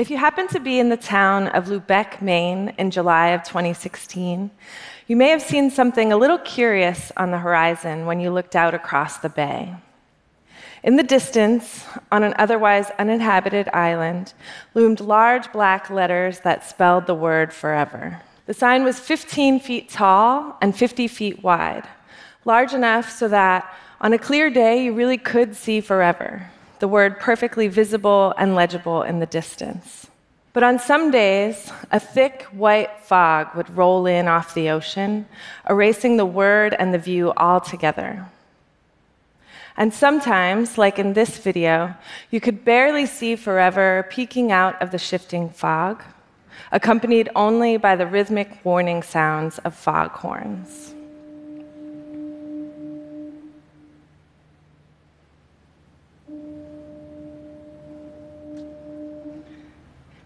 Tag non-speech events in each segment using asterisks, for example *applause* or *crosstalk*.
If you happen to be in the town of Lubec, Maine in July of 2016, you may have seen something a little curious on the horizon when you looked out across the bay. In the distance, on an otherwise uninhabited island, loomed large black letters that spelled the word forever. The sign was 15 feet tall and 50 feet wide, large enough so that on a clear day you really could see forever, the word perfectly visible and legible in the distance. But on some days, a thick white fog would roll in off the ocean, erasing the word and the view altogether. And sometimes, like in this video, you could barely see forever peeking out of the shifting fog, accompanied only by the rhythmic warning sounds of fog foghorns.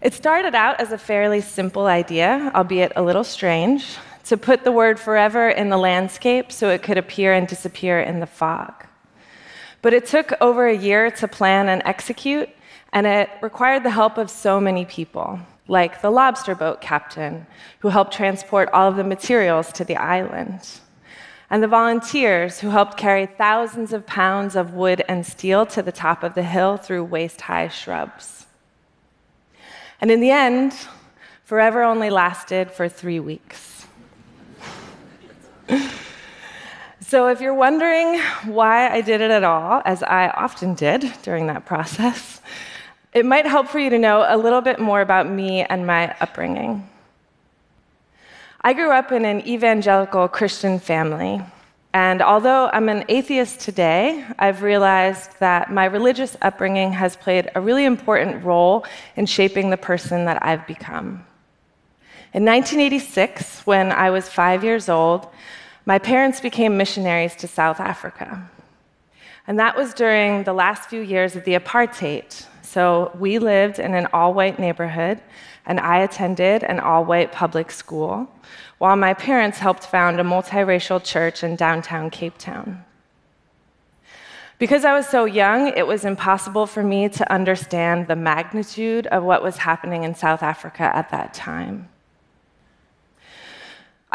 It started out as a fairly simple idea, albeit a little strange, to put the word forever in the landscape so it could appear and disappear in the fog. But it took over a year to plan and execute, and it required the help of so many people, like the lobster boat captain, who helped transport all of the materials to the island, and the volunteers who helped carry thousands of pounds of wood and steel to the top of the hill through waist high shrubs. And in the end, Forever only lasted for three weeks. *laughs* So, if you're wondering why I did it at all, as I often did during that process, it might help for you to know a little bit more about me and my upbringing. I grew up in an evangelical Christian family, and although I'm an atheist today, I've realized that my religious upbringing has played a really important role in shaping the person that I've become. In 1986, when I was five years old, my parents became missionaries to South Africa. And that was during the last few years of the apartheid. So we lived in an all white neighborhood, and I attended an all white public school, while my parents helped found a multiracial church in downtown Cape Town. Because I was so young, it was impossible for me to understand the magnitude of what was happening in South Africa at that time.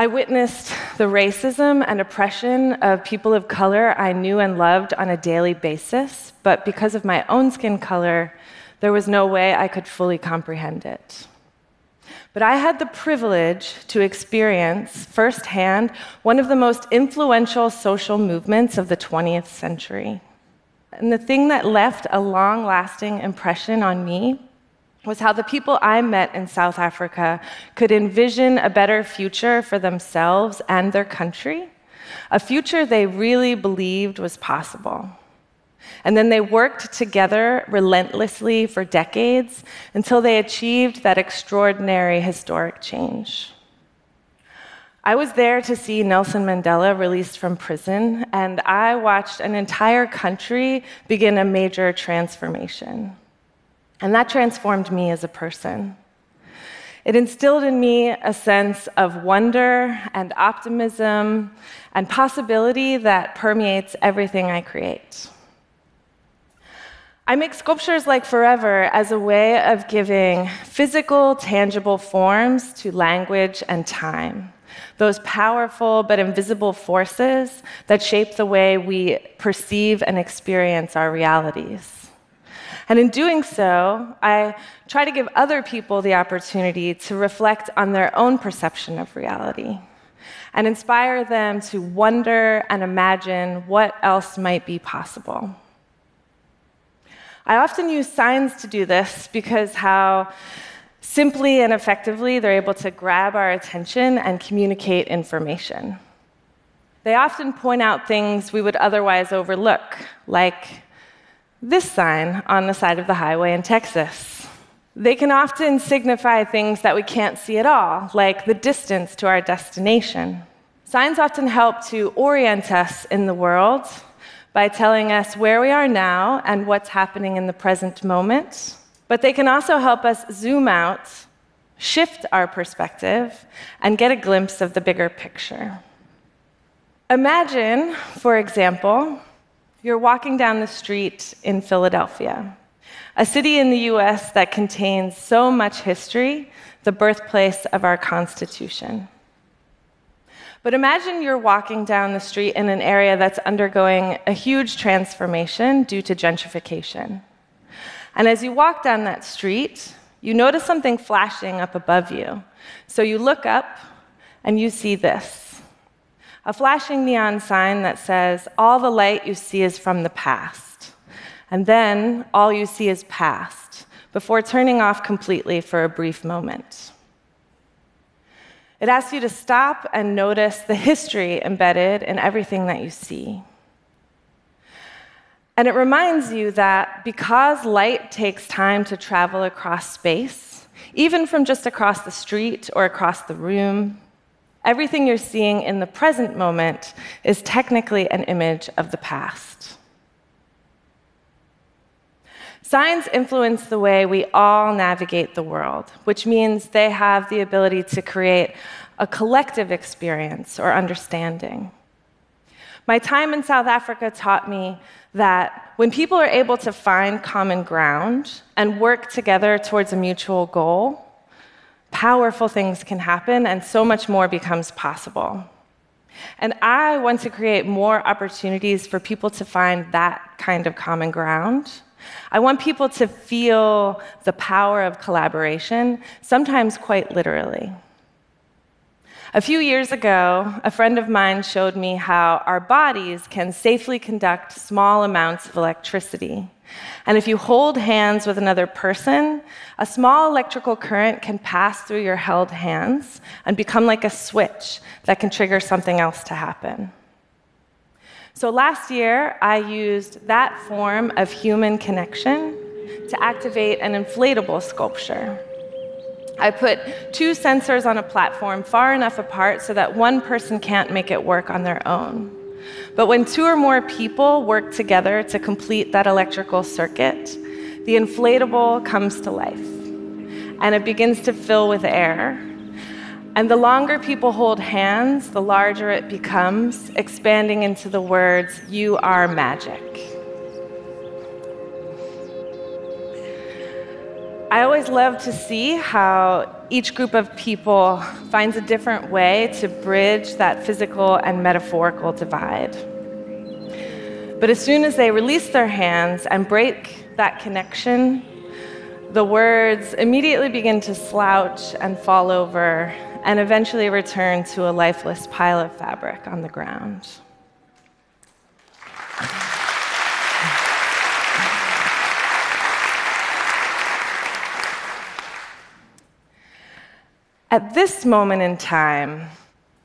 I witnessed the racism and oppression of people of color I knew and loved on a daily basis, but because of my own skin color, there was no way I could fully comprehend it. But I had the privilege to experience firsthand one of the most influential social movements of the 20th century. And the thing that left a long lasting impression on me was how the people I met in South Africa could envision a better future for themselves and their country, a future they really believed was possible. And then they worked together relentlessly for decades until they achieved that extraordinary historic change. I was there to see Nelson Mandela released from prison, and I watched an entire country begin a major transformation. And that transformed me as a person. It instilled in me a sense of wonder and optimism and possibility that permeates everything I create. I make sculptures like Forever as a way of giving physical, tangible forms to language and time, those powerful but invisible forces that shape the way we perceive and experience our realities. And in doing so, I try to give other people the opportunity to reflect on their own perception of reality and inspire them to wonder and imagine what else might be possible. I often use signs to do this because how simply and effectively they're able to grab our attention and communicate information. They often point out things we would otherwise overlook, like this sign on the side of the highway in Texas. They can often signify things that we can't see at all, like the distance to our destination. Signs often help to orient us in the world by telling us where we are now and what's happening in the present moment. But they can also help us zoom out, shift our perspective, and get a glimpse of the bigger picture. Imagine, for example, you're walking down the street in Philadelphia, a city in the US that contains so much history, the birthplace of our Constitution. But imagine you're walking down the street in an area that's undergoing a huge transformation due to gentrification. And as you walk down that street, you notice something flashing up above you. So you look up and you see this a flashing neon sign that says, All the light you see is from the past. And then all you see is past, before turning off completely for a brief moment. It asks you to stop and notice the history embedded in everything that you see. And it reminds you that because light takes time to travel across space, even from just across the street or across the room, everything you're seeing in the present moment is technically an image of the past. Signs influence the way we all navigate the world, which means they have the ability to create a collective experience or understanding. My time in South Africa taught me that when people are able to find common ground and work together towards a mutual goal, powerful things can happen and so much more becomes possible. And I want to create more opportunities for people to find that kind of common ground I want people to feel the power of collaboration, sometimes quite literally. A few years ago, a friend of mine showed me how our bodies can safely conduct small amounts of electricity. And if you hold hands with another person, a small electrical current can pass through your held hands and become like a switch that can trigger something else to happen. So last year, I used that form of human connection to activate an inflatable sculpture. I put two sensors on a platform far enough apart so that one person can't make it work on their own. But when two or more people work together to complete that electrical circuit, the inflatable comes to life and it begins to fill with air and the longer people hold hands, the larger it becomes, expanding into the words, You are magic. I always love to see how each group of people finds a different way to bridge that physical and metaphorical divide. But as soon as they release their hands and break that connection, the words immediately begin to slouch and fall over and eventually return to a lifeless pile of fabric on the ground. At this moment in time,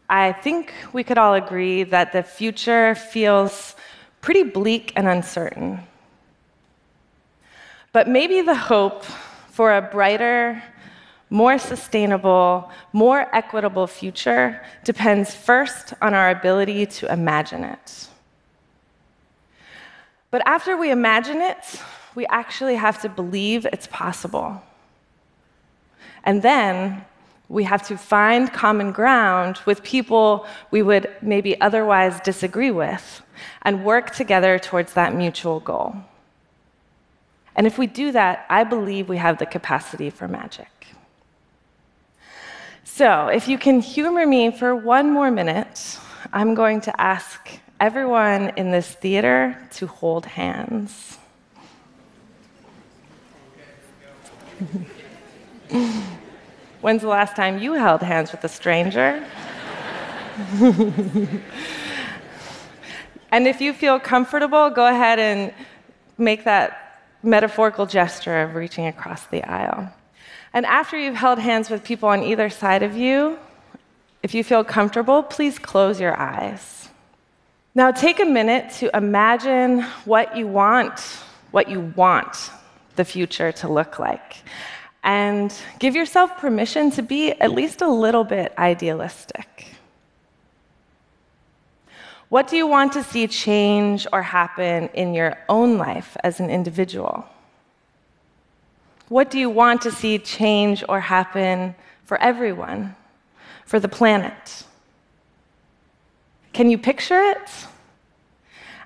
I think we could all agree that the future feels pretty bleak and uncertain. But maybe the hope for a brighter, more sustainable, more equitable future depends first on our ability to imagine it. But after we imagine it, we actually have to believe it's possible. And then we have to find common ground with people we would maybe otherwise disagree with and work together towards that mutual goal. And if we do that, I believe we have the capacity for magic. So, if you can humor me for one more minute, I'm going to ask everyone in this theater to hold hands. *laughs* When's the last time you held hands with a stranger? *laughs* and if you feel comfortable, go ahead and make that metaphorical gesture of reaching across the aisle. And after you've held hands with people on either side of you, if you feel comfortable, please close your eyes. Now take a minute to imagine what you want, what you want the future to look like. And give yourself permission to be at least a little bit idealistic. What do you want to see change or happen in your own life as an individual? What do you want to see change or happen for everyone, for the planet? Can you picture it?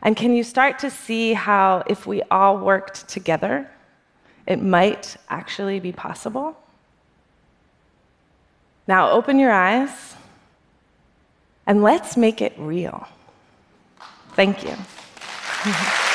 And can you start to see how, if we all worked together, it might actually be possible? Now open your eyes and let's make it real. Thank you. *laughs*